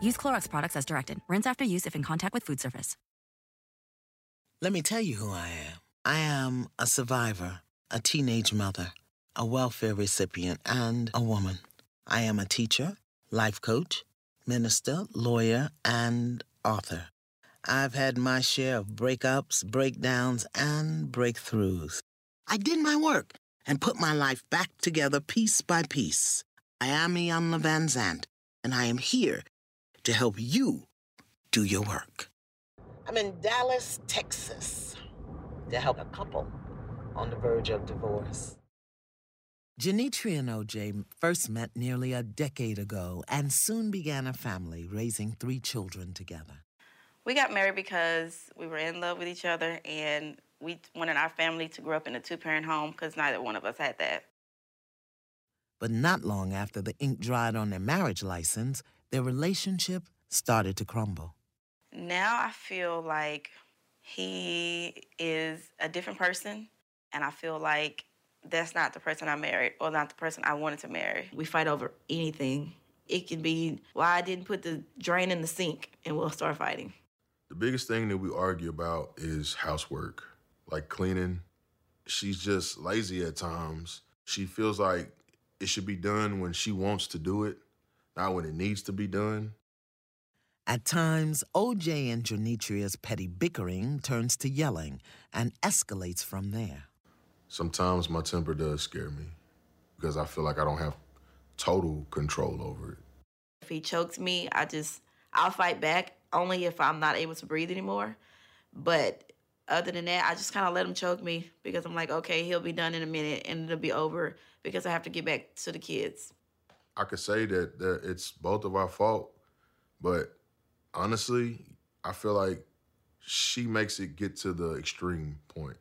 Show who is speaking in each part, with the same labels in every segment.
Speaker 1: Use Clorox products as directed. Rinse after use if in contact with food surface.
Speaker 2: Let me tell you who I am. I am a survivor, a teenage mother, a welfare recipient, and a woman. I am a teacher, life coach, minister, lawyer, and author. I've had my share of breakups, breakdowns, and breakthroughs. I did my work and put my life back together piece by piece. I am Iyanla Vanzant, and I am here to help you do your work. I'm in Dallas, Texas, to help a couple on the verge of divorce. Janitri and OJ first met nearly a decade ago and soon began a family, raising three children together.
Speaker 3: We got married because we were in love with each other and we wanted our family to grow up in a two parent home because neither one of us had that.
Speaker 2: But not long after the ink dried on their marriage license, their relationship started to crumble.
Speaker 3: Now I feel like he is a different person, and I feel like that's not the person I married or not the person I wanted to marry. We fight over anything. It can be why I didn't put the drain in the sink, and we'll start fighting.
Speaker 4: The biggest thing that we argue about is housework, like cleaning. She's just lazy at times. She feels like it should be done when she wants to do it, not when it needs to be done.
Speaker 2: At times, OJ and Janitria's petty bickering turns to yelling and escalates from there.
Speaker 4: Sometimes my temper does scare me because I feel like I don't have total control over it.
Speaker 3: If he chokes me, I just, I'll fight back only if I'm not able to breathe anymore. But other than that, I just kind of let him choke me because I'm like, okay, he'll be done in a minute and it'll be over because I have to get back to the kids.
Speaker 4: I could say that, that it's both of our fault, but honestly, I feel like she makes it get to the extreme point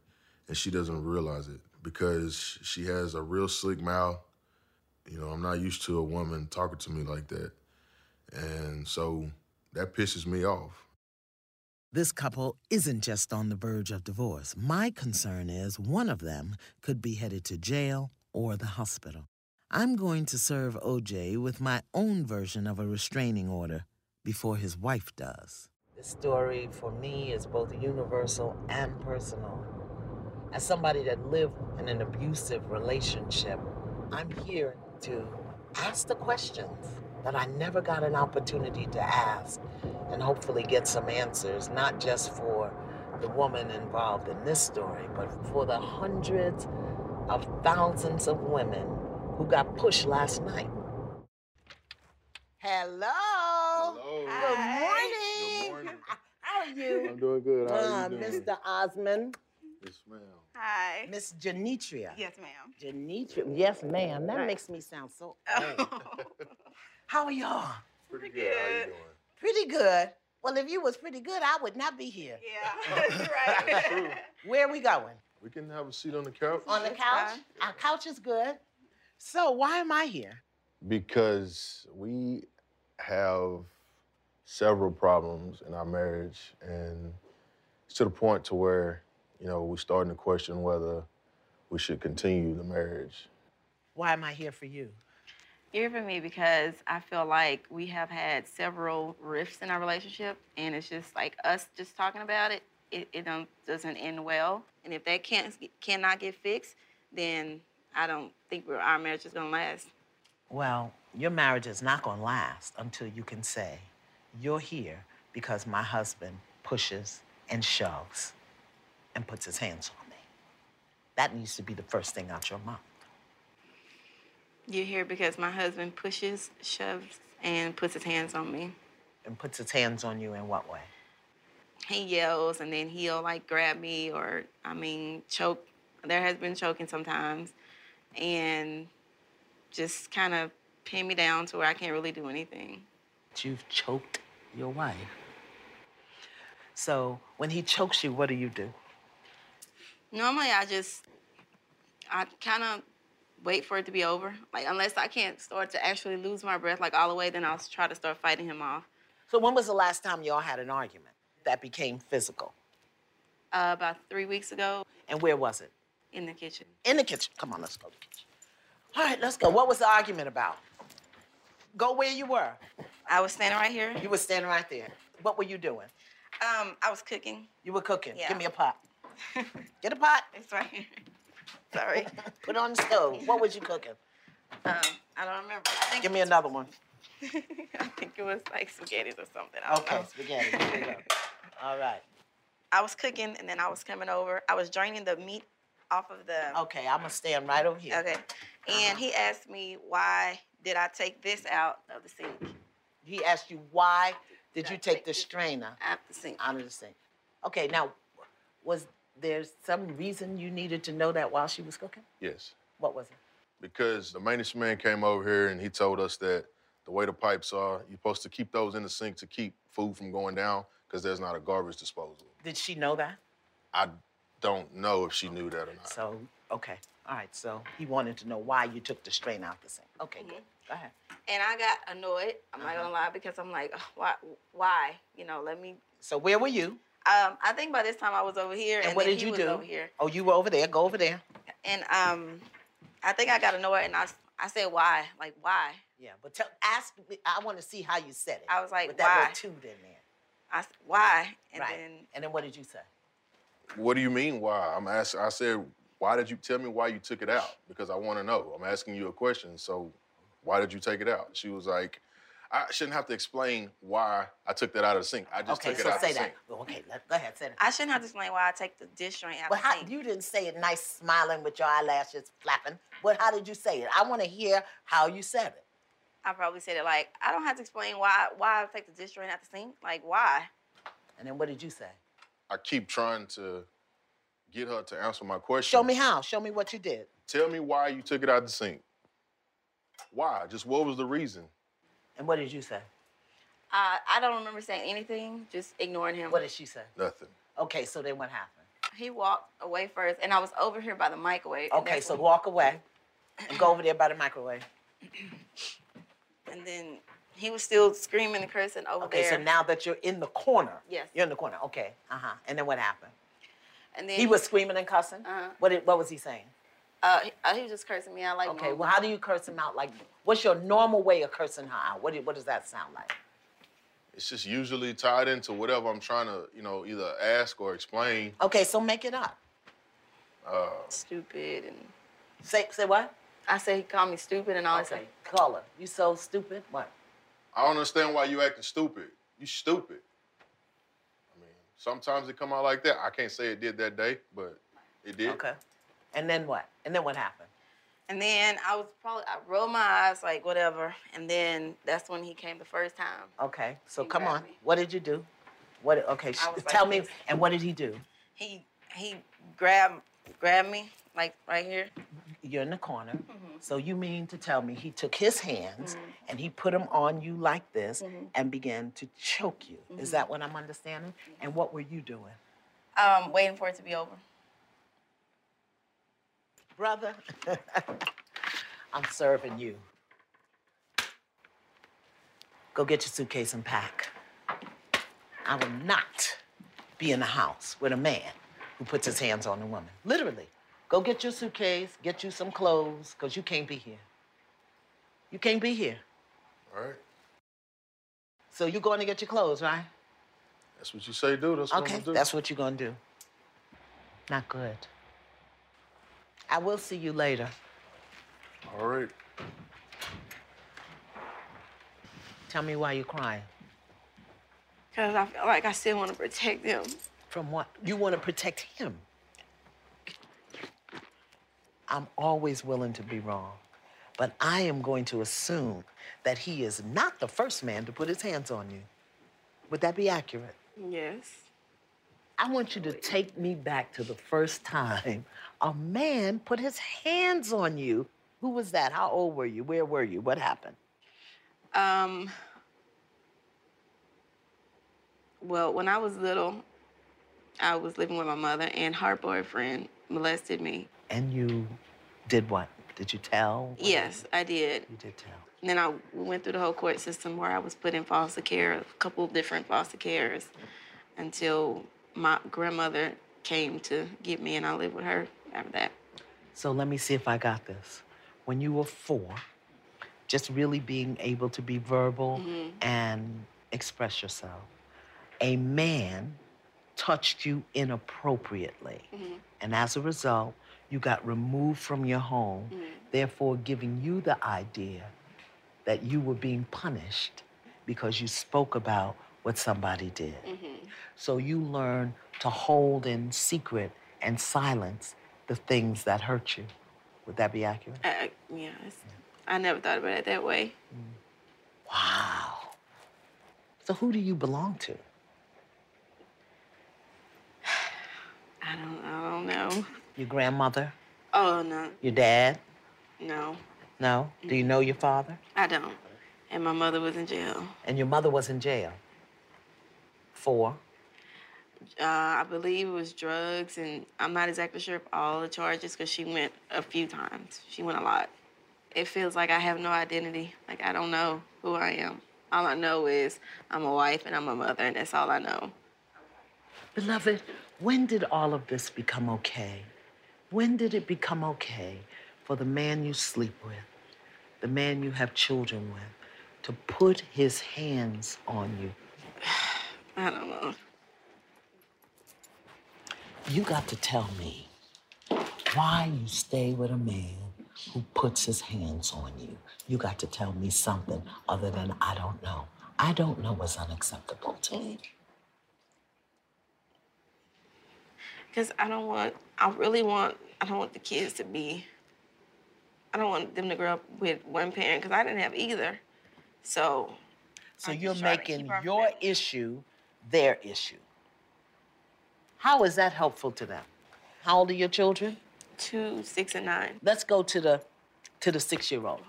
Speaker 4: and she doesn't realize it because she has a real slick mouth. You know, I'm not used to a woman talking to me like that. And so that pisses me off.
Speaker 2: This couple isn't just on the verge of divorce. My concern is one of them could be headed to jail or the hospital. I'm going to serve OJ with my own version of a restraining order before his wife does. This story for me is both universal and personal. As somebody that lived in an abusive relationship, I'm here to ask the questions that I never got an opportunity to ask and hopefully get some answers, not just for the woman involved in this story, but for the hundreds of thousands of women who got pushed last night. Hello.
Speaker 4: Hello.
Speaker 2: Good morning.
Speaker 4: Good morning.
Speaker 2: How are you?
Speaker 4: I'm doing good. How are
Speaker 2: Uh,
Speaker 4: you doing?
Speaker 2: Mr. Osmond,
Speaker 4: Yes, ma'am.
Speaker 3: Hi.
Speaker 2: Miss Janitria.
Speaker 3: Yes, ma'am.
Speaker 2: Janitria. Yes, ma'am. That makes me sound so old. How are y'all?
Speaker 4: Pretty good. How you doing?
Speaker 2: Pretty good. Well, if you was pretty good, I would not be here.
Speaker 3: Yeah, that's right.
Speaker 2: Where are we going?
Speaker 4: We can have a seat on the couch.
Speaker 2: On the couch? Our couch is good. So why am I here?
Speaker 4: Because we have several problems in our marriage, and it's to the point to where, you know, we're starting to question whether we should continue the marriage.
Speaker 2: Why am I here for you?
Speaker 3: You're for me because I feel like we have had several rifts in our relationship, and it's just like us just talking about it. It, it don't, doesn't end well, and if that can't cannot get fixed, then I don't think we're, our marriage is gonna last.
Speaker 2: Well, your marriage is not going to last until you can say, you're here because my husband pushes and shoves and puts his hands on me. That needs to be the first thing out your mouth.
Speaker 3: You're here because my husband pushes, shoves, and puts his hands on me.
Speaker 2: And puts his hands on you in what way?
Speaker 3: He yells and then he'll like grab me or, I mean, choke. There has been choking sometimes. And just kind of pin me down to where I can't really do anything.
Speaker 2: You've choked your wife. So when he chokes you, what do you do?
Speaker 3: Normally, I just, I kind of wait for it to be over. Like, unless I can't start to actually lose my breath, like all the way, then I'll try to start fighting him off.
Speaker 2: So when was the last time y'all had an argument that became physical?
Speaker 3: Uh, about three weeks ago
Speaker 2: And where was it?
Speaker 3: In the kitchen.
Speaker 2: In the kitchen. Come on, let's go to the kitchen. All right, let's go. What was the argument about? Go where you were.
Speaker 3: I was standing right here.
Speaker 2: You were standing right there. What were you doing?
Speaker 3: Um, I was cooking.
Speaker 2: You were cooking.
Speaker 3: Yeah.
Speaker 2: Give me a pot. Get a pot.
Speaker 3: It's right here. Sorry.
Speaker 2: Put it on the stove. What was you cooking?
Speaker 3: Um, I don't remember. I
Speaker 2: Give me another one.
Speaker 3: I think it was like spaghetti or something.
Speaker 2: Okay,
Speaker 3: know.
Speaker 2: spaghetti. Here we go. All right.
Speaker 3: I was cooking and then I was coming over. I was draining the meat off of the.
Speaker 2: Okay, I'm gonna mm. stand right over here.
Speaker 3: Okay. And he uh-huh. asked me why did I take this out of the sink?
Speaker 2: He asked you why did you take the strainer
Speaker 3: Out the sink.
Speaker 2: out of the sink? Okay, now was there some reason you needed to know that while she was cooking?
Speaker 4: Yes.
Speaker 2: What was it?
Speaker 4: Because the maintenance man came over here and he told us that the way the pipes are, you're supposed to keep those in the sink to keep food from going down because there's not a garbage disposal.
Speaker 2: Did she know that?
Speaker 4: I don't know if she knew that or not.
Speaker 2: So, okay. All right, so he wanted to know why you took the strain out the sink. Okay, good. Go ahead.
Speaker 3: And I got annoyed. I'm not gonna lie because I'm like, "Ugh, why? Why? You know, let me.
Speaker 2: So where were you?
Speaker 3: Um, I think by this time I was over here, and,
Speaker 2: And what
Speaker 3: then
Speaker 2: did
Speaker 3: he
Speaker 2: you
Speaker 3: was
Speaker 2: do?
Speaker 3: over here.
Speaker 2: Oh, you were over there. Go over there.
Speaker 3: And um, I think I got annoyed, and I I said, why? Like, why?
Speaker 2: Yeah, but tell, ask me. I want to see how you said it.
Speaker 3: I was like,
Speaker 2: with that
Speaker 3: why?
Speaker 2: little toot in there.
Speaker 3: I s- why? And
Speaker 2: right.
Speaker 3: then
Speaker 2: and then what did you say?
Speaker 4: What do you mean why? I'm asking. I said, why did you tell me why you took it out? Because I want to know. I'm asking you a question. So, why did you take it out? She was like, I shouldn't have to explain why I took that out of the sink. I just
Speaker 2: okay,
Speaker 4: took it
Speaker 2: so
Speaker 4: out
Speaker 2: say
Speaker 4: the
Speaker 2: that.
Speaker 4: sink.
Speaker 2: Well, okay, let, go ahead. Say that.
Speaker 3: I shouldn't have to explain why I take the dish drain out
Speaker 2: Well,
Speaker 3: the
Speaker 2: how,
Speaker 3: sink.
Speaker 2: you didn't say it nice, smiling with your eyelashes flapping. But how did you say it? I want to hear how you said it.
Speaker 3: I probably said it like, I don't have to explain why why I take the dish drain out of the sink. Like, why?
Speaker 2: And then what did you say?
Speaker 4: I keep trying to get her to answer my question.
Speaker 2: Show me how. Show me what you did.
Speaker 4: Tell me why you took it out of the sink. Why? Just what was the reason?
Speaker 2: And what did you say?
Speaker 3: Uh, I don't remember saying anything, just ignoring him.
Speaker 2: What did she say?
Speaker 4: Nothing.
Speaker 2: Okay, so then what happened?
Speaker 3: He walked away first, and I was over here by the microwave.
Speaker 2: Okay, so
Speaker 3: when-
Speaker 2: walk away and go over there by the microwave.
Speaker 3: And then he was still screaming and cursing over
Speaker 2: Okay,
Speaker 3: there.
Speaker 2: Okay, so now that you're in the corner.
Speaker 3: Yes.
Speaker 2: You're in the corner. Okay. Uh huh. And then what happened?
Speaker 3: and then
Speaker 2: He was screaming and cussing.
Speaker 3: Uh-huh.
Speaker 2: What did, What was he saying?
Speaker 3: Uh, he, uh, he was just cursing me out like.
Speaker 2: Okay.
Speaker 3: normal.
Speaker 2: Well, how do you curse him out? Like, what's your normal way of cursing her out? What do, What does that sound like?
Speaker 4: It's just usually tied into whatever I'm trying to, you know, either ask or explain.
Speaker 2: Okay, so make it up.
Speaker 3: Uh, Stupid, and
Speaker 2: Say Say what?
Speaker 3: I say he called me stupid and all
Speaker 2: Okay.
Speaker 3: that.
Speaker 2: Caller, you so stupid. What?
Speaker 4: I don't understand why you acting stupid. You stupid. I mean, sometimes it come out like that. I can't say it did that day, but it did.
Speaker 2: Okay. And then what? And then what happened?
Speaker 3: And then I was probably I rolled my eyes like whatever, and then that's when he came the first time.
Speaker 2: Okay. So
Speaker 3: He
Speaker 2: come on.
Speaker 3: me.
Speaker 2: What did you do? What? Okay. sh-
Speaker 3: like
Speaker 2: tell me.
Speaker 3: this.
Speaker 2: And what did he do?
Speaker 3: He he grabbed grabbed me like right here.
Speaker 2: You're in the corner.
Speaker 3: Mm-hmm.
Speaker 2: So you mean to tell me he took his hands and he put them on you like this
Speaker 3: Mm-hmm.
Speaker 2: and began to choke you? Is that what I'm understanding? And what were you doing?
Speaker 3: Um, waiting for it to be over.
Speaker 2: Brother, I'm serving you. Go get your suitcase and pack. I will not be in the house with a man who puts his hands on a woman. Literally. Go get your suitcase, get you some clothes, because you can't be here. You can't be here.
Speaker 4: All right.
Speaker 2: So you're going to get your clothes, right?
Speaker 4: That's what you say do. That's what
Speaker 2: Okay,
Speaker 4: I'm gonna do.
Speaker 2: that's what you're going to do. Not good. I will see you later.
Speaker 4: All right.
Speaker 2: Tell me why you're crying.
Speaker 3: Cause I feel like I still want to protect him.
Speaker 2: From what? You want to protect him. I'm always willing to be wrong, but I am going to assume that he is not the first man to put his hands on you. Would that be accurate?
Speaker 3: Yes.
Speaker 2: I want you to take me back to the first time a man put his hands on you. Who was that? How old were you? Where were you? What happened?
Speaker 3: Um. Well, when I was little, I was living with my mother, and her boyfriend molested me.
Speaker 2: And you did what? Did you tell?
Speaker 3: Yes, I did.
Speaker 2: You did tell.
Speaker 3: And then I went through the whole court system where I was put in foster care, a couple of different foster cares, until my grandmother came to get me, and I lived with her after that.
Speaker 2: So let me see if I got this. When you were four, just really being able to be verbal mm-hmm. and express yourself, a man touched you inappropriately. Mm-hmm. And as a result, you got removed from your home, mm. therefore giving you the idea that you were being punished because you spoke about what somebody did. Mm-hmm. So you learn to hold in secret and silence the things that hurt you. Would that be accurate?
Speaker 3: Uh, I, I- yeah, I never thought about it that way. Mm.
Speaker 2: Wow. So who do you belong to?
Speaker 3: I don't, I don't know.
Speaker 2: Your grandmother?
Speaker 3: Oh no,
Speaker 2: Your dad?
Speaker 3: no,
Speaker 2: No? Do you know your father?
Speaker 3: I don't. And my mother was in jail.
Speaker 2: And your mother was in jail? For?
Speaker 3: Uh, I believe it was drugs, and I'm not exactly sure of all the charges because she went a few times. She went a lot. It feels like I have no identity. Like I don't know who I am. All I know is I'm a wife and I'm a mother, and that's all I know.
Speaker 2: Beloved, when did all of this become okay? When did it become okay for the man you sleep with, the man you have children with, to put his hands on you?
Speaker 3: I don't know.
Speaker 2: You got to tell me why you stay with a man who puts his hands on you. You got to tell me something other than I don't know. I don't know is unacceptable to me.
Speaker 3: Because I don't want, I really want, I don't want the kids to be, I don't want them to grow up with one parent because I didn't have either. So,
Speaker 2: So
Speaker 3: I
Speaker 2: you're
Speaker 3: just try to
Speaker 2: making your
Speaker 3: family.
Speaker 2: issue their issue. How is that helpful to them? How old are your children?
Speaker 3: two, six, and nine.
Speaker 2: Let's go to the to the six-year-old.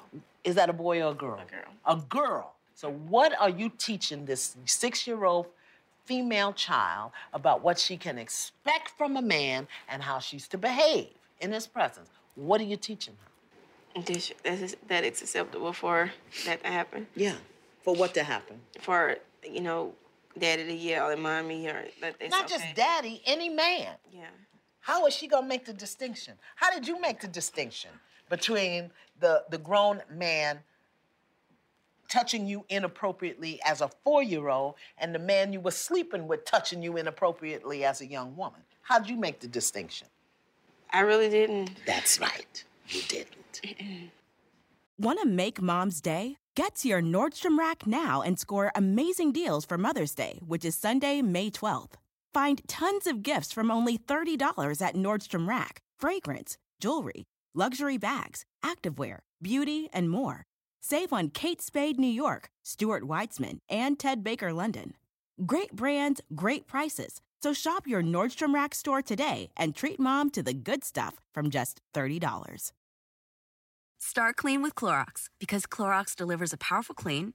Speaker 2: Is that a boy or a girl?
Speaker 3: A girl.
Speaker 2: A girl. So what are you teaching this six-year-old female child about what she can expect from a man and how she's to behave in his presence? What are you teaching her?
Speaker 3: This, is, that it's acceptable for that to happen.
Speaker 2: Yeah. For what to happen?
Speaker 3: For, you know, daddy to yell at mommy or that it's
Speaker 2: Not
Speaker 3: okay.
Speaker 2: just daddy, any man.
Speaker 3: Yeah.
Speaker 2: How is she gonna make the distinction? How did you make the distinction between the the grown man touching you inappropriately as a four-year-old and the man you were sleeping with touching you inappropriately as a young woman? How'd you make the distinction?
Speaker 3: I really didn't.
Speaker 2: That's right. You didn't.
Speaker 5: Want to make mom's day? Get to your Nordstrom Rack now and score amazing deals for Mother's Day, which is Sunday, May 12th. Find tons of gifts from only $30 at Nordstrom Rack fragrance, jewelry, luxury bags, activewear, beauty, and more. Save on Kate Spade New York, Stuart Weitzman, and Ted Baker London. Great brands, great prices. So shop your Nordstrom Rack store today and treat mom to the good stuff from just $30.
Speaker 1: Start clean with Clorox because Clorox delivers a powerful clean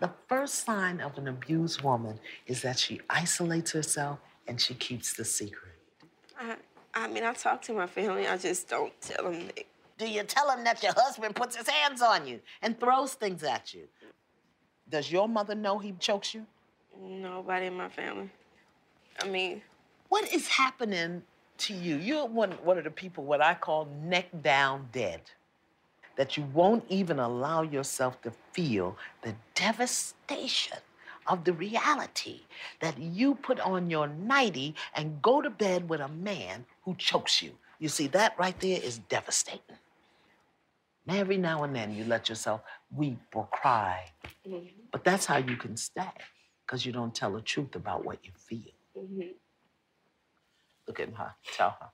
Speaker 2: The first sign of an abused woman is that she isolates herself and she keeps the secret.
Speaker 3: I, I mean, I talk to my family. I just don't tell them. That,
Speaker 2: Do you tell them that your husband puts his hands on you and throws things at you? Does your mother know he chokes you?
Speaker 3: nobody in my family. I mean,
Speaker 2: What is happening to you. You're one, one of the people what I call neck down dead. That you won't even allow yourself to feel the devastation of the reality that you put on your nightie and go to bed with a man who chokes you. You see, that right there is devastating. And every now and then you let yourself weep or cry. Mm-hmm. But that's how you can stay, because you don't tell the truth about what you feel. Mm-hmm. Look at her. Tell her.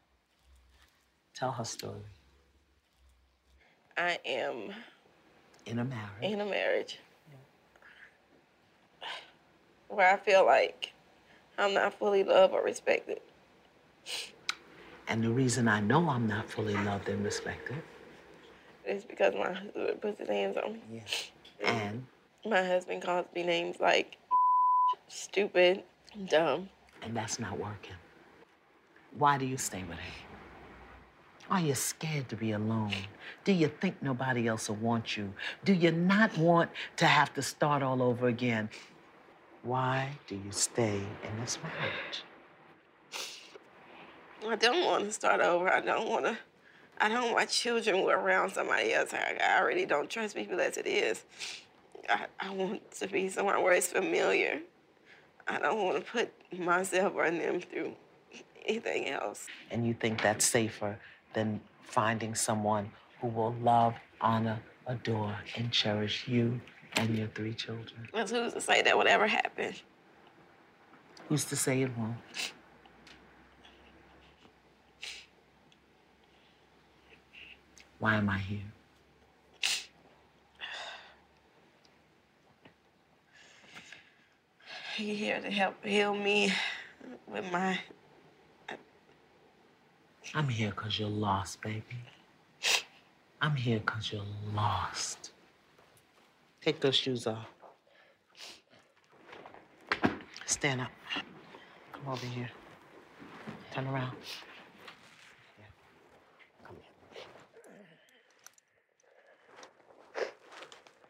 Speaker 2: Tell her story.
Speaker 3: I am
Speaker 2: In a marriage.
Speaker 3: in a marriage where I feel like I'm not fully loved or respected.
Speaker 2: And the reason I know I'm not fully loved and respected,
Speaker 3: is because my husband puts his hands on me.
Speaker 2: yes. Mm. and
Speaker 3: My husband calls me names like stupid, dumb.
Speaker 2: and that's not working. Why do you stay with him? Are you scared to be alone? Do you think nobody else will want you? Do you not want to have to start all over again? Why do you stay in this marriage?
Speaker 3: I don't want to start over. I don't want to. I don't want my children were around somebody else. I, I already don't trust people as it is. I, I want to be somewhere where it's familiar. I don't want to put myself or them through anything else.
Speaker 2: And you think that's safer than finding someone who will love, honor, adore, and cherish you and your three children?
Speaker 3: Because who's to say that would ever happen?
Speaker 2: Who's to say it won't? Why am I here?
Speaker 3: He here to help heal me with my.
Speaker 2: I'm here because you're lost, baby. I'm here because you're lost. Take those shoes off. Stand up. Come over here. Turn around. Here. Come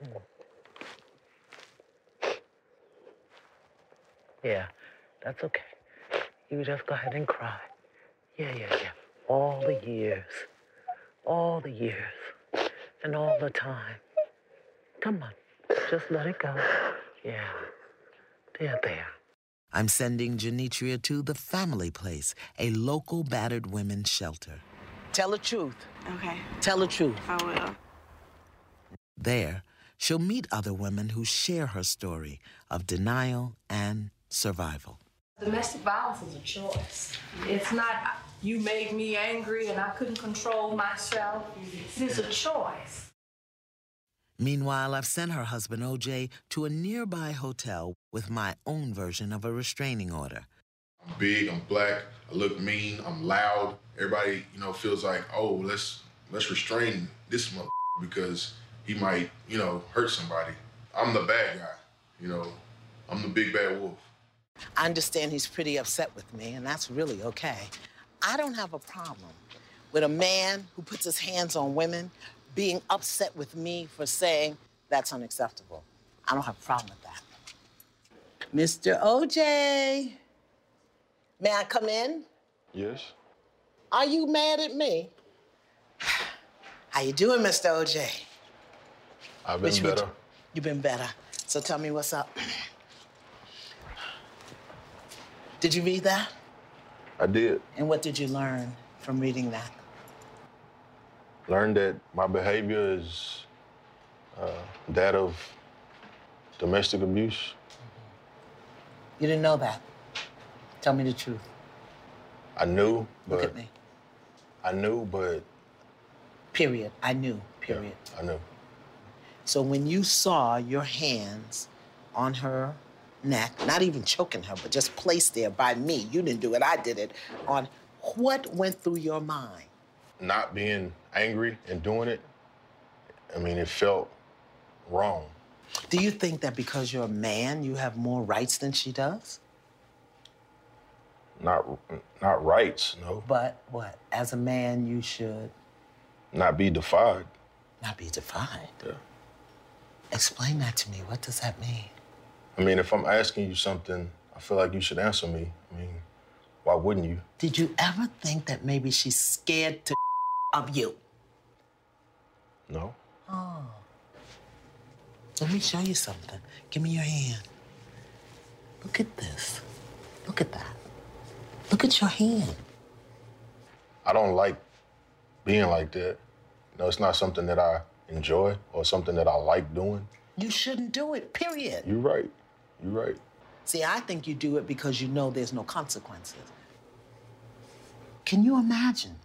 Speaker 2: here. Yeah, that's okay. You just go ahead and cry. Yeah, yeah, yeah. All the years, all the years, and all the time. Come on, just let it go. Yeah, there, there. I'm sending Janitria to the Family Place, a local battered women's shelter. Tell the truth.
Speaker 3: Okay,
Speaker 2: Tell the truth.
Speaker 3: I will.
Speaker 2: There, she'll meet other women who share her story of denial and survival.
Speaker 6: Domestic violence is a choice. It's not, you made me angry and I couldn't control myself. It is a choice.
Speaker 2: Meanwhile, I've sent her husband OJ to a nearby hotel with my own version of a restraining order.
Speaker 4: I'm big, I'm black, I look mean, I'm loud. Everybody, you know, feels like, oh, let's let's restrain this mother because he might, you know, hurt somebody. I'm the bad guy, you know. I'm the big bad wolf.
Speaker 2: I understand he's pretty upset with me, and that's really okay. I don't have a problem with a man who puts his hands on women being upset with me for saying that's unacceptable. I don't have a problem with that. Mr. OJ, may I come in?
Speaker 4: Yes.
Speaker 2: Are you mad at me? How you doing, Mr. OJ?
Speaker 4: I've
Speaker 2: Which would- You've been better. So tell me what's up. Did you read that?
Speaker 4: I did.
Speaker 2: And what did you learn from reading that?
Speaker 4: Learned that my behavior is uh, that of domestic abuse.
Speaker 2: You didn't know that. Tell me the truth.
Speaker 4: I knew, but
Speaker 2: Look at me.
Speaker 4: I knew, but
Speaker 2: Period. I knew.
Speaker 4: yeah,
Speaker 2: Period.
Speaker 4: I knew.
Speaker 2: So when you saw your hands on her not even choking her, but just placed there by me, you didn't do it, I did it, on what went through your mind?
Speaker 4: Not being angry and doing it, I mean, it felt wrong.
Speaker 2: Do you think that because you're a man, you have more rights than she does?
Speaker 4: Not, not rights, no.
Speaker 2: But what? As a man, you should
Speaker 4: Not be defied.
Speaker 2: not be defied.
Speaker 4: Yeah.
Speaker 2: Explain that to me. What does that mean?
Speaker 4: I mean, if I'm asking you something, I feel like you should answer me. I mean, Why wouldn't you?
Speaker 2: Did you ever think that maybe she's scared to of you?
Speaker 4: No.
Speaker 2: Oh. Let me show you something. Give me your hand. Look at this. Look at that. Look at your hand.
Speaker 4: I don't like being like that. You know, it's not something that I enjoy or something that I like doing.
Speaker 2: You shouldn't do it, period.
Speaker 4: You're right. You're right.
Speaker 2: See, I think you do it because you know there's no consequences. Can you imagine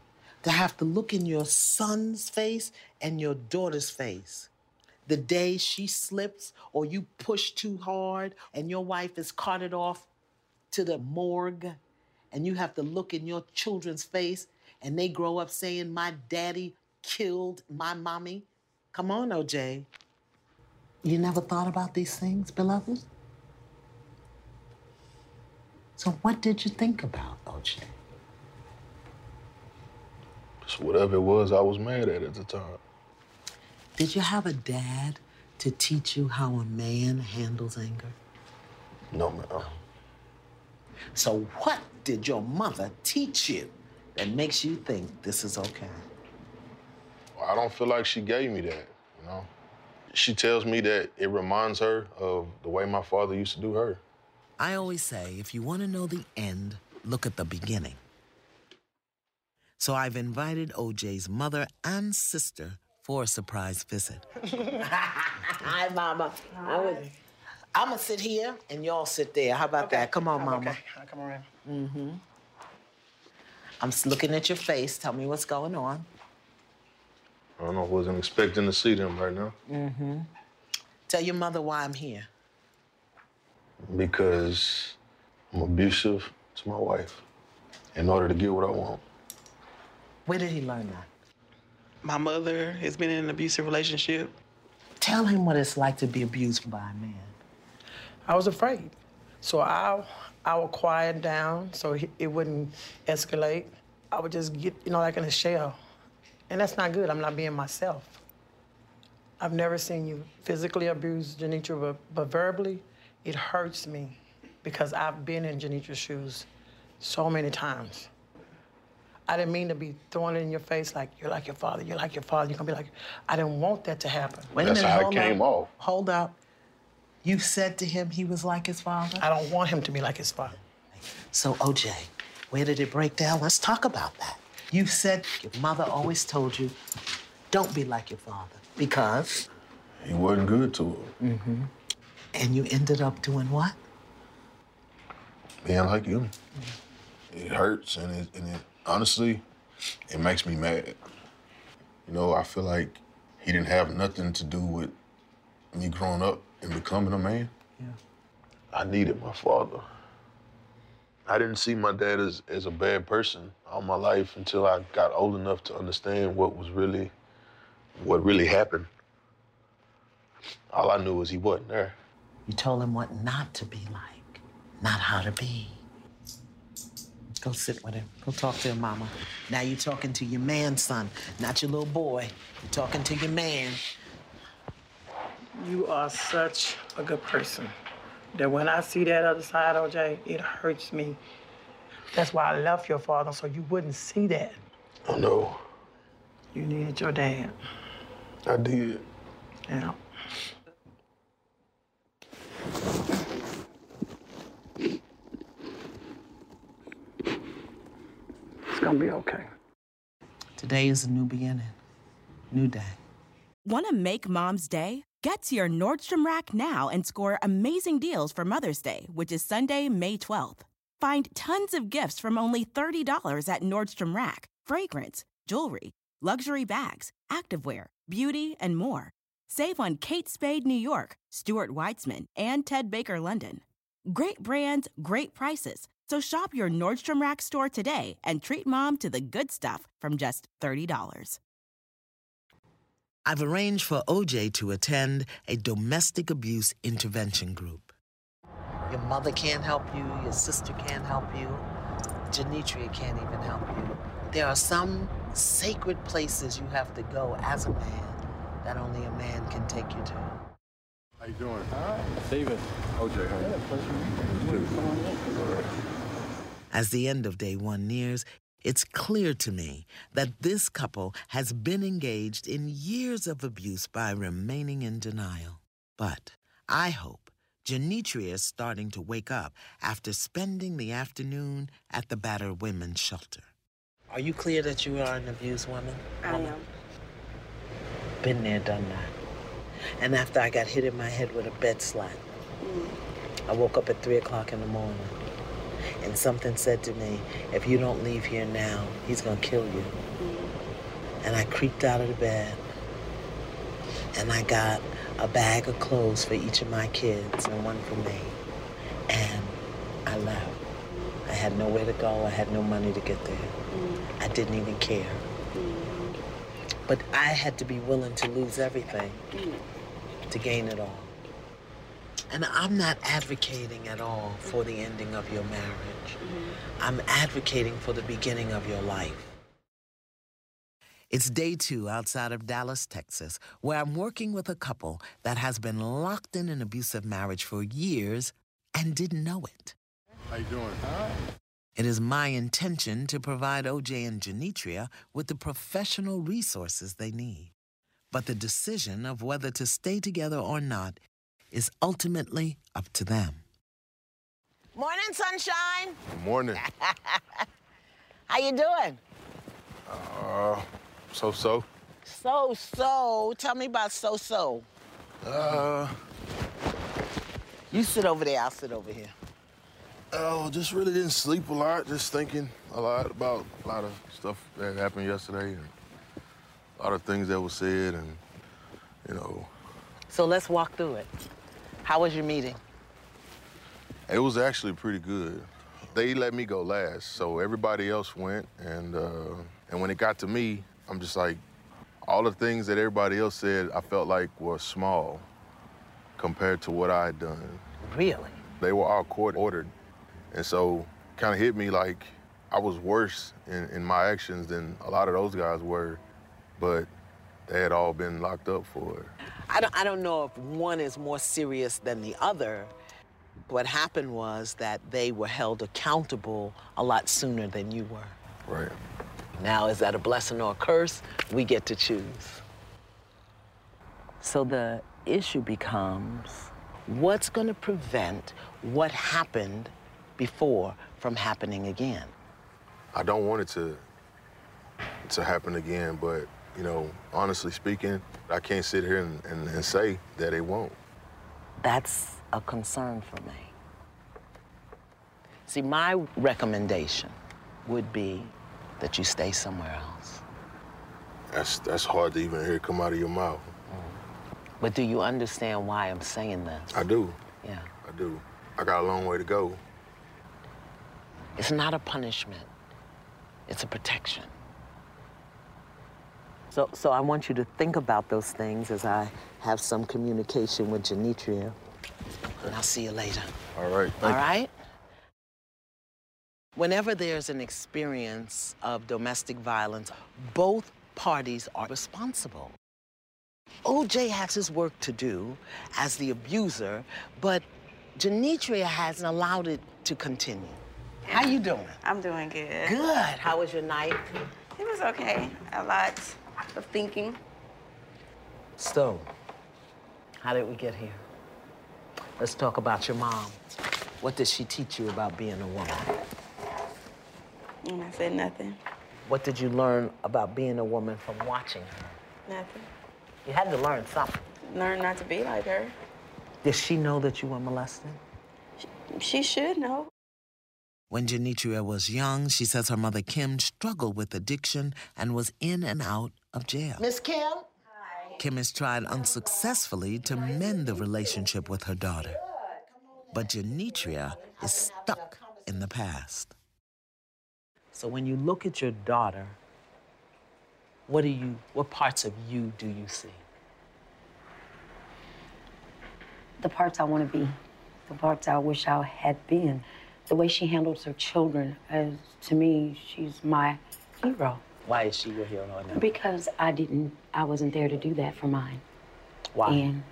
Speaker 2: to have to look in your son's face and your daughter's face the day she slips or you push too hard and your wife is carted off to the morgue and you have to look in your children's face and they grow up saying, My daddy killed my mommy? Come on, OJ. You never thought about these things, beloved? So, what did you think about, OJ?
Speaker 4: Just whatever it was I was mad at at the time.
Speaker 2: Did you have a dad to teach you how a man handles anger?
Speaker 4: No, ma'am.
Speaker 2: So, what did your mother teach you that makes you think this is okay?
Speaker 4: I don't feel like she gave me that, you know? She tells me that it reminds her of the way my father used to do her.
Speaker 2: I always say if you want to know the end, look at the beginning. So I've invited OJ's mother and sister for a surprise visit. Hi, Mama. Hi. I'm gonna sit here and y'all sit there. How about
Speaker 7: Okay.
Speaker 2: that? Come on,
Speaker 7: Oh,
Speaker 2: Mama.
Speaker 7: Okay, I'll come around.
Speaker 2: Mm-hmm. I'm s- looking at your face. Tell me what's going on.
Speaker 4: I don't know, wasn't expecting to see them right now
Speaker 2: Mm-hmm. Tell your mother why I'm here.
Speaker 4: Because I'm abusive to my wife in order to get what I want.
Speaker 2: Where did he learn that?
Speaker 7: My mother has been in an abusive relationship.
Speaker 2: Tell him what it's like to be abused by a man.
Speaker 7: I was afraid. So I, I would quiet down so he- it wouldn't escalate. I would just get, you know, like in a shell. And that's not good. I'm not being myself. I've never seen you physically abuse Janitra, but, but verbally, it hurts me because I've been in Janitra's shoes so many times. I didn't mean to be throwing it in your face like, you're like your father, you're like your father. You're gonna be like, I didn't want that to happen.
Speaker 2: Wait a minute. hold up. Hold up. You said to him he was like his father?
Speaker 7: I don't want him to be like his father.
Speaker 2: So, OJ, where did it break down? Let's talk about that. You said your mother always told you, don't be like your father. Because?
Speaker 4: He wasn't good to her.
Speaker 2: Mm-hmm. And you ended up doing what?
Speaker 4: Being like you. It hurts and it, and it honestly, it makes me mad. You know, I feel like he didn't have nothing to do with me growing up and becoming a man.
Speaker 2: Yeah.
Speaker 4: I needed my father. I didn't see my dad as, as a bad person all my life until I got old enough to understand what was really, what really happened. All I knew was he wasn't there.
Speaker 2: You told him what not to be like, not how to be. Go sit with him. Go talk to him, mama. Now you're talking to your man, son, not your little boy. You're talking to your man.
Speaker 7: You are such a good person that when I see that other side, OJ, it hurts me. That's why I left your father, so you wouldn't see that.
Speaker 4: I know.
Speaker 7: You needed your dad.
Speaker 4: I did.
Speaker 7: Yeah. It's gonna be okay.
Speaker 2: Today is a new beginning, new day.
Speaker 5: Want to make mom's day? Get to your Nordstrom Rack now and score amazing deals for Mother's Day, which is Sunday, May 12th. Find tons of gifts from only $30 at Nordstrom Rack fragrance, jewelry, luxury bags, activewear, beauty, and more. Save on Kate Spade New York, Stuart Weitzman, and Ted Baker London. Great brands, great prices. So shop your Nordstrom Rack store today and treat mom to the good stuff from just $30.
Speaker 2: I've arranged for OJ to attend a domestic abuse intervention group. Your mother can't help you, your sister can't help you, Janitria can't even help you. There are some sacred places you have to go as a man that only a man can take you to.
Speaker 4: How you doing?
Speaker 8: All right. Steven.
Speaker 4: OJ, how you
Speaker 8: Yeah, pleasure to you. Come on in.
Speaker 2: As the end of day one nears, it's clear to me that this couple has been engaged in years of abuse by remaining in denial. But I hope Genetria is starting to wake up after spending the afternoon at the battered women's shelter. Are you clear that you are an abused woman?
Speaker 3: I am.
Speaker 2: Been there, done that. And after I got hit in my head with a bed slat, I woke up at 3 o'clock in the morning. And something said to me, if you don't leave here now, he's gonna kill you. And I creeped out of the bed. And I got a bag of clothes for each of my kids and one for me. And I left. I had nowhere to go. I had no money to get there. I didn't even care. But I had to be willing to lose everything to gain it all. And I'm not advocating at all for the ending of your marriage. Mm-hmm. I'm advocating for the beginning of your life. It's day two outside of Dallas, Texas, where I'm working with a couple that has been locked in an abusive marriage for years and didn't know it.
Speaker 4: How you doing?
Speaker 2: It is my intention to provide OJ and Genetria with the professional resources they need. But the decision of whether to stay together or not is ultimately up to them. Morning, sunshine.
Speaker 4: Good morning.
Speaker 2: How you doing?
Speaker 4: Uh, so so.
Speaker 2: So so. Tell me about so so.
Speaker 4: Uh,
Speaker 2: You sit over there. I'll sit over here.
Speaker 4: Oh, just really didn't sleep a lot. Just thinking a lot about a lot of stuff that happened yesterday, and a lot of things that were said, and you know,
Speaker 2: So let's walk through it. How was your meeting?
Speaker 4: it was actually pretty good. They let me go last, so everybody else went, and uh, and when it got to me, I'm just like, all the things that everybody else said, I felt like were small compared to what I had done.
Speaker 2: Really?
Speaker 4: They were all court ordered, and so kind of hit me like I was worse in, in my actions than a lot of those guys were, but they had all been locked up for it.
Speaker 2: I don't, I don't know if one is more serious than the other. What happened was that they were held accountable a lot sooner than you were.
Speaker 4: Right.
Speaker 2: Now, is that a blessing or a curse? We get to choose. So the issue becomes what's going to prevent what happened before from happening again?
Speaker 4: I don't want it to to happen again, but you know, honestly speaking, I can't sit here and, and, and say that it won't.
Speaker 2: That's a concern for me. See, my recommendation would be that you stay somewhere else.
Speaker 4: That's that's hard to even hear come out of your mouth.
Speaker 2: But do you understand why I'm saying this?
Speaker 4: I do.
Speaker 2: Yeah.
Speaker 4: I do. I got a long way to go.
Speaker 2: It's not a punishment, it's a protection. So, so I want you to think about those things as I have some communication with Genetria. And I'll see you later.
Speaker 4: All right.
Speaker 2: All
Speaker 4: Thank you.
Speaker 2: Whenever there's an experience of domestic violence, both parties are responsible. OJ has his work to do as the abuser, but Genetria hasn't allowed it to continue. How you doing?
Speaker 3: I'm doing good.
Speaker 2: Good. How was your night?
Speaker 3: It was okay. A lot of thinking.
Speaker 2: Stone, how did we get here? Let's talk about your mom. What did she teach you about being a woman?
Speaker 3: And I said nothing.
Speaker 2: What did you learn about being a woman from watching her?
Speaker 3: Nothing.
Speaker 2: You had to learn something.
Speaker 3: Learn not to be like her.
Speaker 2: Did she know that you were molested?
Speaker 3: She should know.
Speaker 2: When Genetria was young, she says her mother Kim struggled with addiction and was in and out of jail.
Speaker 8: Miss Kim?
Speaker 2: Kim has tried unsuccessfully to mend the relationship with her daughter. But Genetria is stuck in the past. So when you look at your daughter, what do you what parts of you do you see?
Speaker 9: the parts I want to be, the parts I wish I had been. The way she handles her children, as to me, she's my hero.
Speaker 2: Why is she your hero now?
Speaker 9: Because I didn't, I wasn't there to do that for mine.
Speaker 2: Why?
Speaker 9: And,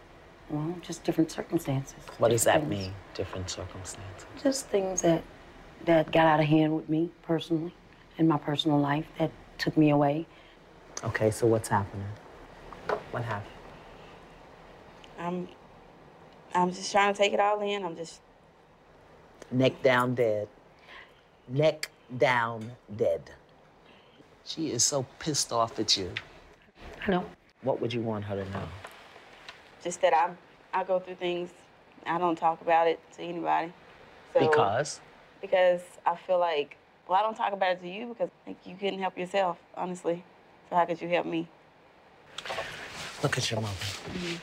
Speaker 9: well, just different circumstances.
Speaker 2: what does that
Speaker 9: things.
Speaker 2: mean? Different circumstances.
Speaker 9: Just things that that got out of hand with me personally, in my personal life, that took me away.
Speaker 2: Okay, so what's happening? What happened?
Speaker 3: I'm I'm just trying to take it all in. I'm just
Speaker 2: Neck down dead. Neck down dead. She is so pissed off at you.
Speaker 9: I know.
Speaker 2: What would you want her to know?
Speaker 3: just that I I go through things. I don't talk about it to anybody. So,
Speaker 2: Because
Speaker 3: because I feel like well I don't talk about it to you because like, you couldn't help yourself honestly. So how could you help me?
Speaker 2: look at your mother. Mm-hmm.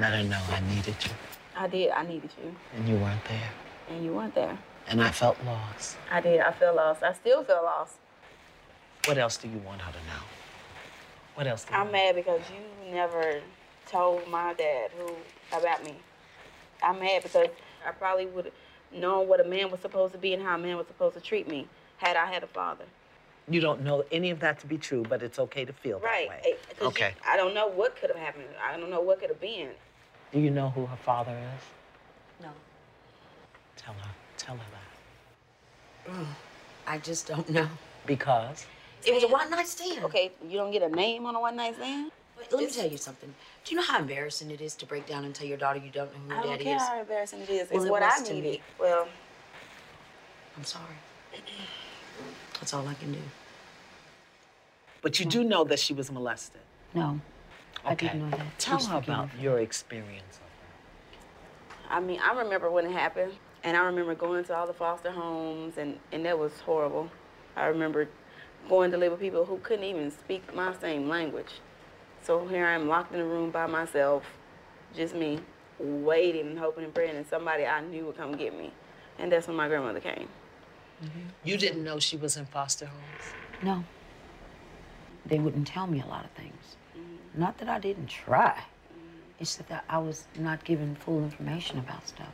Speaker 2: Let her know I needed you,
Speaker 3: I did. I needed you,
Speaker 2: and you weren't there.
Speaker 3: and you weren't there.
Speaker 2: And I felt lost.
Speaker 3: I did. I feel lost. I still feel lost.
Speaker 2: What else do you want her to know? What else? Do you
Speaker 3: I'm mad because you never told my dad who about me. I'm mad because I probably would have known what a man was supposed to be and how a man was supposed to treat me had I had a father.
Speaker 2: You don't know any of that to be true, but it's okay to feel
Speaker 3: Right.
Speaker 2: that way.
Speaker 3: eh, 'cause you-
Speaker 2: Okay.
Speaker 3: I don't know what could have happened. I don't know what could have been.
Speaker 2: Do you know who her father is?
Speaker 9: No.
Speaker 2: Tell her. Tell her that.
Speaker 9: I just don't know.
Speaker 2: Because
Speaker 9: It was a one night stand.
Speaker 3: Okay, you don't get a name on a one night stand?
Speaker 9: Wait, let me tell you something. Do you know how embarrassing it is to break down and tell your daughter you don't know who
Speaker 3: I
Speaker 9: your
Speaker 3: don't
Speaker 9: daddy
Speaker 3: care
Speaker 9: is?
Speaker 3: how embarrassing it is.
Speaker 9: Well,
Speaker 3: it's
Speaker 9: it
Speaker 3: what
Speaker 9: was
Speaker 3: I
Speaker 9: to me.
Speaker 3: needed. Well,
Speaker 9: I'm sorry. That's all I can do.
Speaker 2: But you do know that she was molested.
Speaker 9: No, I
Speaker 2: Okay.
Speaker 9: didn't know that.
Speaker 2: Tell
Speaker 9: Please
Speaker 2: her
Speaker 9: me
Speaker 2: about your experience.
Speaker 3: I mean, I remember when it happened, and I remember going to all the foster homes, and, and that was horrible. I remember going to live with people who couldn't even speak my same language. So here I am locked in a room by myself, just me, waiting and hoping and praying that somebody I knew would come get me. And that's when my grandmother came. Mm-hmm.
Speaker 2: You didn't know she was in foster homes?
Speaker 9: No. They wouldn't tell me a lot of things. Not that I didn't try. It's that I was not given full information about stuff.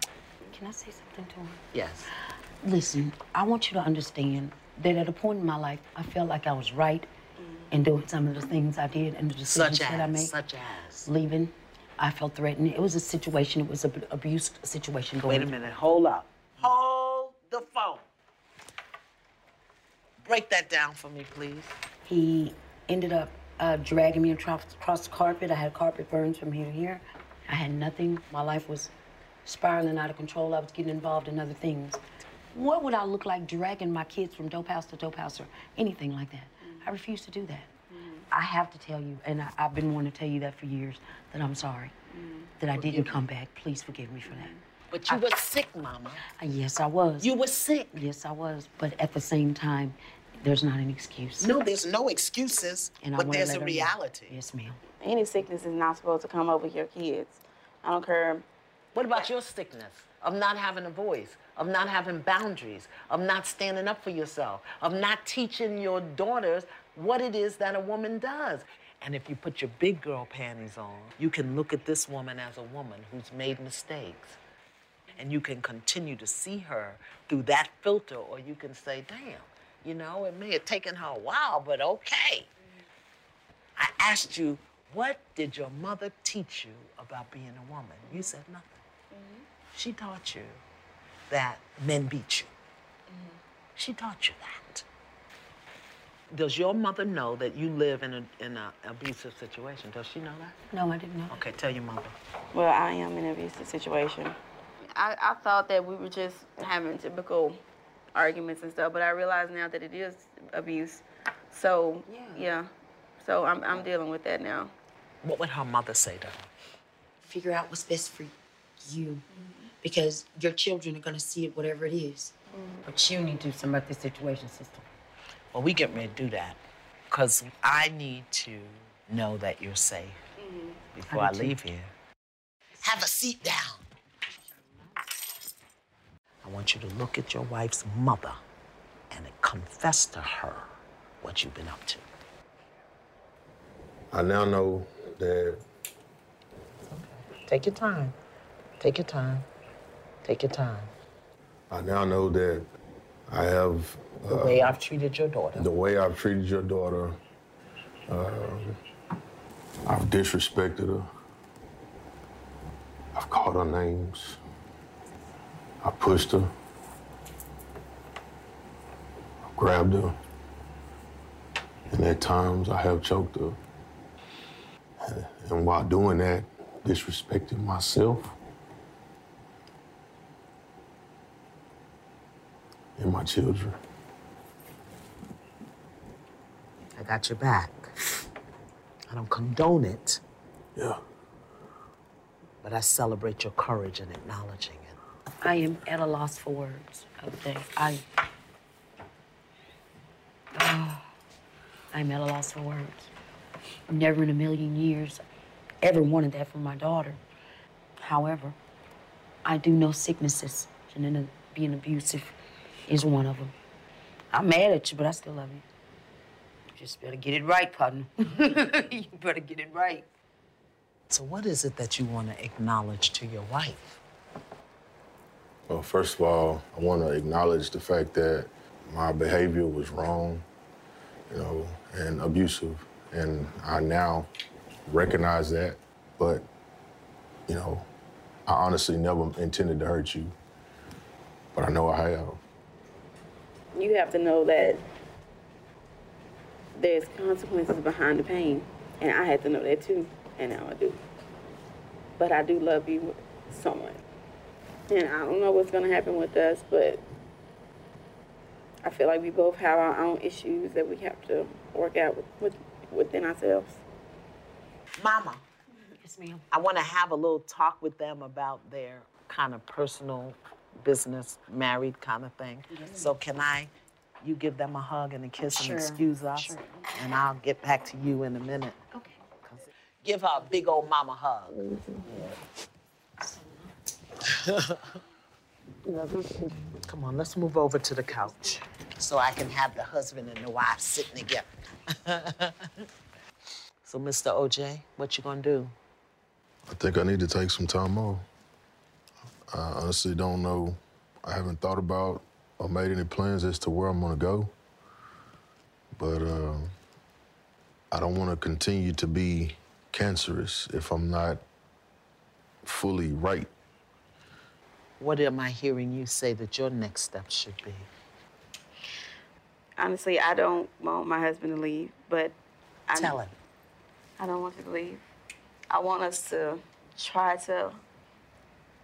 Speaker 9: Can I say something to him?
Speaker 2: Yes.
Speaker 9: Listen, I want you to understand that at a point in my life, I felt like I was right mm. in doing some of the things I did and the decisions
Speaker 2: Such
Speaker 9: that I made.
Speaker 2: such as.
Speaker 9: Leaving, I felt threatened. It was a situation. It was an abuse situation going.
Speaker 2: Wait a minute. Hold up. Hold the phone. Break that down for me, please.
Speaker 9: He ended up uh, dragging me across, across the carpet. I had carpet burns from here to here. I had nothing. My life was spiraling out of control. I was getting involved in other things. What would I look like dragging my kids from dope house to dope house or anything like that? I refuse to do that. I have to tell you, and I, I've been wanting to tell you that for years, that I'm sorry. That I didn't come back. Please forgive me for that.
Speaker 2: But you were sick, Mama.
Speaker 9: Uh, Yes, I was.
Speaker 2: You were sick.
Speaker 9: Yes, I was. But at the same time, there's not an excuse.
Speaker 2: No, there's no excuses,
Speaker 9: And
Speaker 2: but there's a
Speaker 9: her know.
Speaker 2: reality.
Speaker 9: Yes, ma'am.
Speaker 3: Any sickness is not supposed to come over your kids. I don't care.
Speaker 2: What about your sickness of not having a voice, of not having boundaries, of not standing up for yourself, of not teaching your daughters what it is that a woman does? And if you put your big girl panties on, you can look at this woman as a woman who's made mistakes. And you can continue to see her through that filter, or you can say, damn, you know, it may have taken her a while, but okay. I asked you, what did your mother teach you about being a woman? You said nothing. Mm-hmm. She taught you that men beat you. Mm-hmm. She taught you that. Does your mother know that you live in an in a abusive situation? Does she know that?
Speaker 9: No, I didn't know.
Speaker 2: Okay, tell your mother.
Speaker 3: Well, I am in an abusive situation. I, I thought that we were just having typical arguments and stuff, but I realize now that it is abuse. So
Speaker 9: Yeah.
Speaker 3: yeah, so I'm I'm dealing with that now.
Speaker 2: What would her mother say to her?
Speaker 9: Figure out what's best for you. Mm-hmm. Because your children are going to see it, whatever it is. Mm-hmm. But you need to do something about this situation, sister.
Speaker 2: Well, we get ready to do that because I need to know that you're safe mm-hmm. before I,
Speaker 9: I do too.
Speaker 2: leave here. Have a seat down. I want you to look at your wife's mother and confess to her what you've been up to.
Speaker 4: I now know that Okay.
Speaker 2: Take your time. Take your time. Take your time.
Speaker 4: I now know that I have
Speaker 2: The way I've treated your daughter.
Speaker 4: the way I've treated your daughter. Um, I've disrespected her. I've called her names. I pushed her. grabbed her. And at times I have choked her. And while doing that, disrespecting myself and my children.
Speaker 2: I got your back. I don't condone it.
Speaker 4: Yeah.
Speaker 2: But I celebrate your courage in acknowledging.
Speaker 9: I am at a loss for words. I. Oh, I'm at a loss for words. Never in a million years ever wanted that for my daughter. However, I do know sicknesses, and then uh, being abusive is one of them. I'm mad at you, but I still love you. You just better get it right, partner. you better get it right.
Speaker 2: So, what is it that you want to acknowledge to your wife?
Speaker 4: Well, first of all, I want to acknowledge the fact that my behavior was wrong, you know, and abusive. And I now recognize that, but, you know, I honestly never intended to hurt you, but I know I have.
Speaker 3: You have to know that there's consequences behind the pain, and I had to know that too, and now I do. But I do love you so much. And I don't know what's gonna happen with us, but I feel like we both have our own issues that we have to work out with, with within ourselves.
Speaker 2: Mama.
Speaker 9: Yes, ma'am.
Speaker 2: I want to have a little talk with them about their kind of personal business, married kind of thing. So can I, you give them a hug and a kiss
Speaker 9: Sure,
Speaker 2: and excuse us?
Speaker 9: sure.
Speaker 2: And I'll get back to you in a minute.
Speaker 9: Okay.
Speaker 2: Give her a big old mama hug. Mm-hmm. Come on, let's move over to the couch so I can have the husband and the wife sitting together. so, Mr. OJ, what you gonna do?
Speaker 4: I think I need to take some time off. I honestly don't know. I haven't thought about or made any plans as to where I'm gonna go. But uh, I don't want to continue to be cancerous if I'm not fully right.
Speaker 2: What am I hearing you say that your next step should be?
Speaker 3: Honestly, I don't want my husband to leave, but I
Speaker 2: Tell him.
Speaker 3: I don't want him to leave. I want us to try to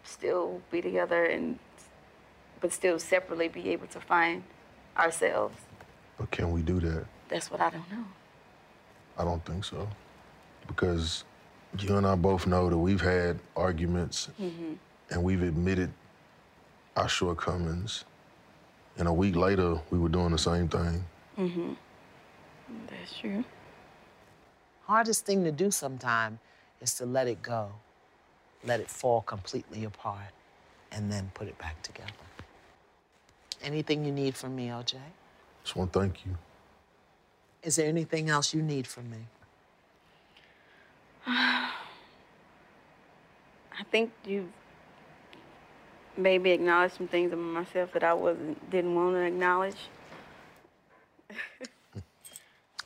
Speaker 3: still be together and but still separately be able to find ourselves.
Speaker 4: But can we do that?
Speaker 3: That's what I don't know.
Speaker 4: I don't think so. Because you and I both know that we've had arguments
Speaker 3: Mm-hmm.
Speaker 4: and we've admitted our shortcomings. And a week later, we were doing the same thing.
Speaker 3: Mm-hmm. That's true.
Speaker 2: Hardest thing to do sometime is to let it go, let it fall completely apart, and then put it back together. Anything you need from me, OJ?
Speaker 4: Just want to thank you.
Speaker 2: Is there anything else you need from me?
Speaker 3: I think you made me acknowledge some things about myself that I wasn't didn't want to acknowledge.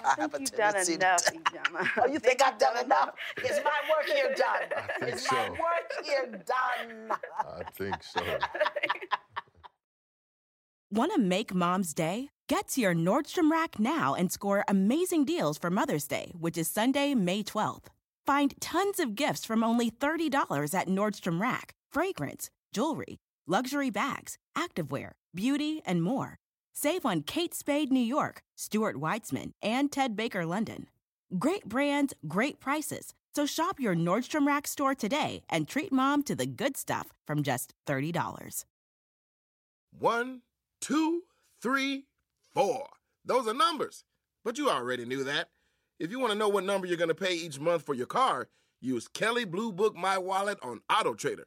Speaker 3: I, think
Speaker 2: have a
Speaker 3: you've done
Speaker 2: tendency to
Speaker 3: enough,
Speaker 2: do-
Speaker 3: Iyanla.
Speaker 2: Oh, you think I've done enough? Is my work here done?
Speaker 4: I think
Speaker 2: Is my
Speaker 4: so.
Speaker 2: work here done?
Speaker 4: I think so.
Speaker 5: Want to make mom's day? Get to your Nordstrom Rack now and score amazing deals for Mother's Day, which is Sunday, May 12th. Find tons of gifts from only $30 at Nordstrom Rack fragrance, jewelry, luxury bags, activewear, beauty, and more. Save on Kate Spade New York, Stuart Weitzman, and Ted Baker London. Great brands, great prices. So shop your Nordstrom Rack store today and treat mom to the good stuff from just $30.
Speaker 10: One, two, three, four. Those are numbers. But you already knew that. If you want to know what number you're going to pay each month for your car, use Kelley Blue Book My Wallet on Auto Trader.